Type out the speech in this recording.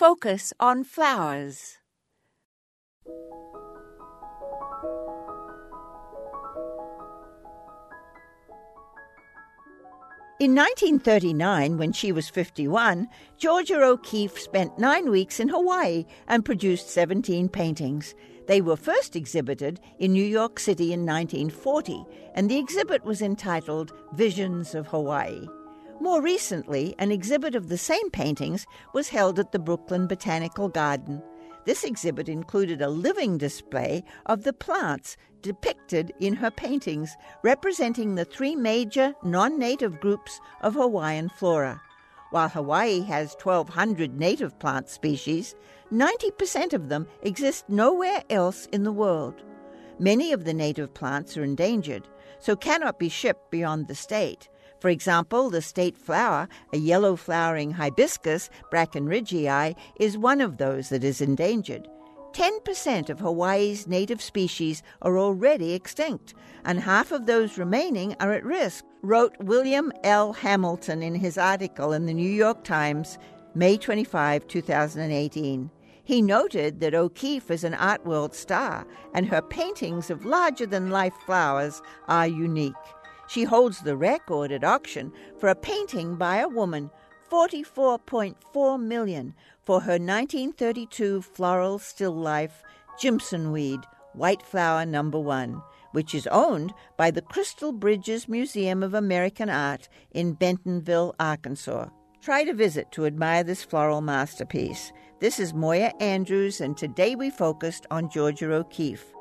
Focus on flowers. In 1939, when she was 51, Georgia O'Keeffe spent nine weeks in Hawaii and produced 17 paintings. They were first exhibited in New York City in 1940, and the exhibit was entitled Visions of Hawaii. More recently, an exhibit of the same paintings was held at the Brooklyn Botanical Garden. This exhibit included a living display of the plants depicted in her paintings, representing the three major non native groups of Hawaiian flora. While Hawaii has 1,200 native plant species, 90% of them exist nowhere else in the world. Many of the native plants are endangered, so cannot be shipped beyond the state. For example, the state flower, a yellow flowering hibiscus, Brackenridgei, is one of those that is endangered. 10% of Hawaii's native species are already extinct, and half of those remaining are at risk, wrote William L. Hamilton in his article in the New York Times, May 25, 2018. He noted that O'Keeffe is an art world star, and her paintings of larger than life flowers are unique. She holds the record at auction for a painting by a woman, 44.4 million, for her 1932 floral still life, Jimson Weed, White Flower Number One, which is owned by the Crystal Bridges Museum of American Art in Bentonville, Arkansas. Try to visit to admire this floral masterpiece. This is Moya Andrews, and today we focused on Georgia O'Keeffe.